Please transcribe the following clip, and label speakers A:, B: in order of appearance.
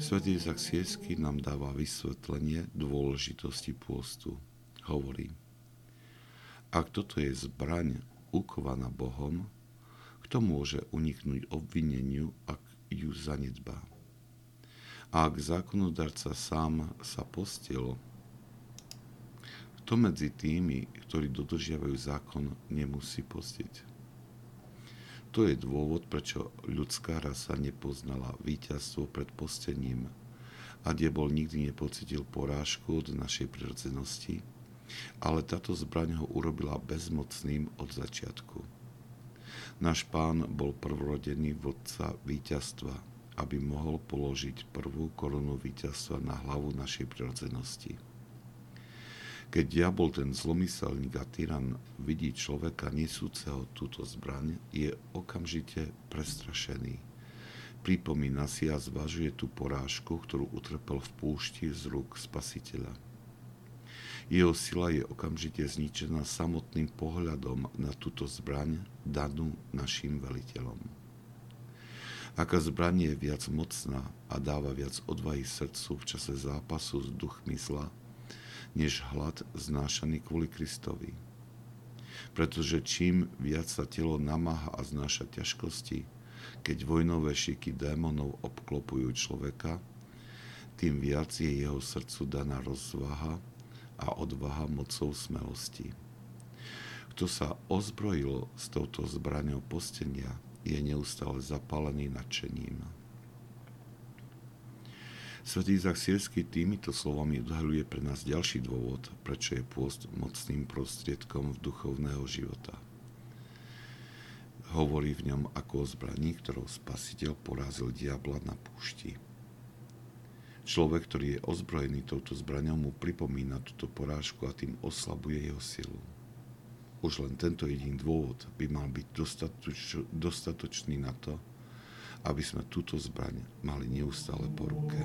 A: Svetý Izak Siesky nám dáva vysvetlenie dôležitosti pôstu. Hovorí, ak toto je zbraň ukovaná Bohom, kto môže uniknúť obvineniu, ak ju zanedbá? A ak zákonodarca sám sa postil, kto medzi tými, ktorí dodržiavajú zákon, nemusí postiť? To je dôvod, prečo ľudská rasa nepoznala víťazstvo pred postením a diabol nikdy nepocitil porážku od našej prirodzenosti, ale táto zbraň ho urobila bezmocným od začiatku. Náš pán bol prvorodený vodca víťazstva, aby mohol položiť prvú korunu víťazstva na hlavu našej prirodzenosti. Keď diabol, ten zlomyselník a tyran, vidí človeka nesúceho túto zbraň, je okamžite prestrašený. Pripomína si a zvažuje tú porážku, ktorú utrpel v púšti z rúk spasiteľa. Jeho sila je okamžite zničená samotným pohľadom na túto zbraň danú našim veliteľom. Aká zbraň je viac mocná a dáva viac odvahy srdcu v čase zápasu s duchmi zla, než hlad znášaný kvôli Kristovi. Pretože čím viac sa telo namáha a znáša ťažkosti, keď vojnové šiky démonov obklopujú človeka, tým viac je jeho srdcu daná rozvaha a odvaha mocou smelosti. Kto sa ozbrojil s touto zbraňou postenia, je neustále zapálený nadšením. Svetý Izak Siersky týmito slovami odhaluje pre nás ďalší dôvod, prečo je pôst mocným prostriedkom duchovného života. Hovorí v ňom ako o zbraní, ktorou spasiteľ porazil diabla na púšti. Človek, ktorý je ozbrojený touto zbraňou, mu pripomína túto porážku a tým oslabuje jeho silu. Už len tento jediný dôvod by mal byť dostatoč, dostatočný na to, aby sme túto zbraň mali neustále po ruke.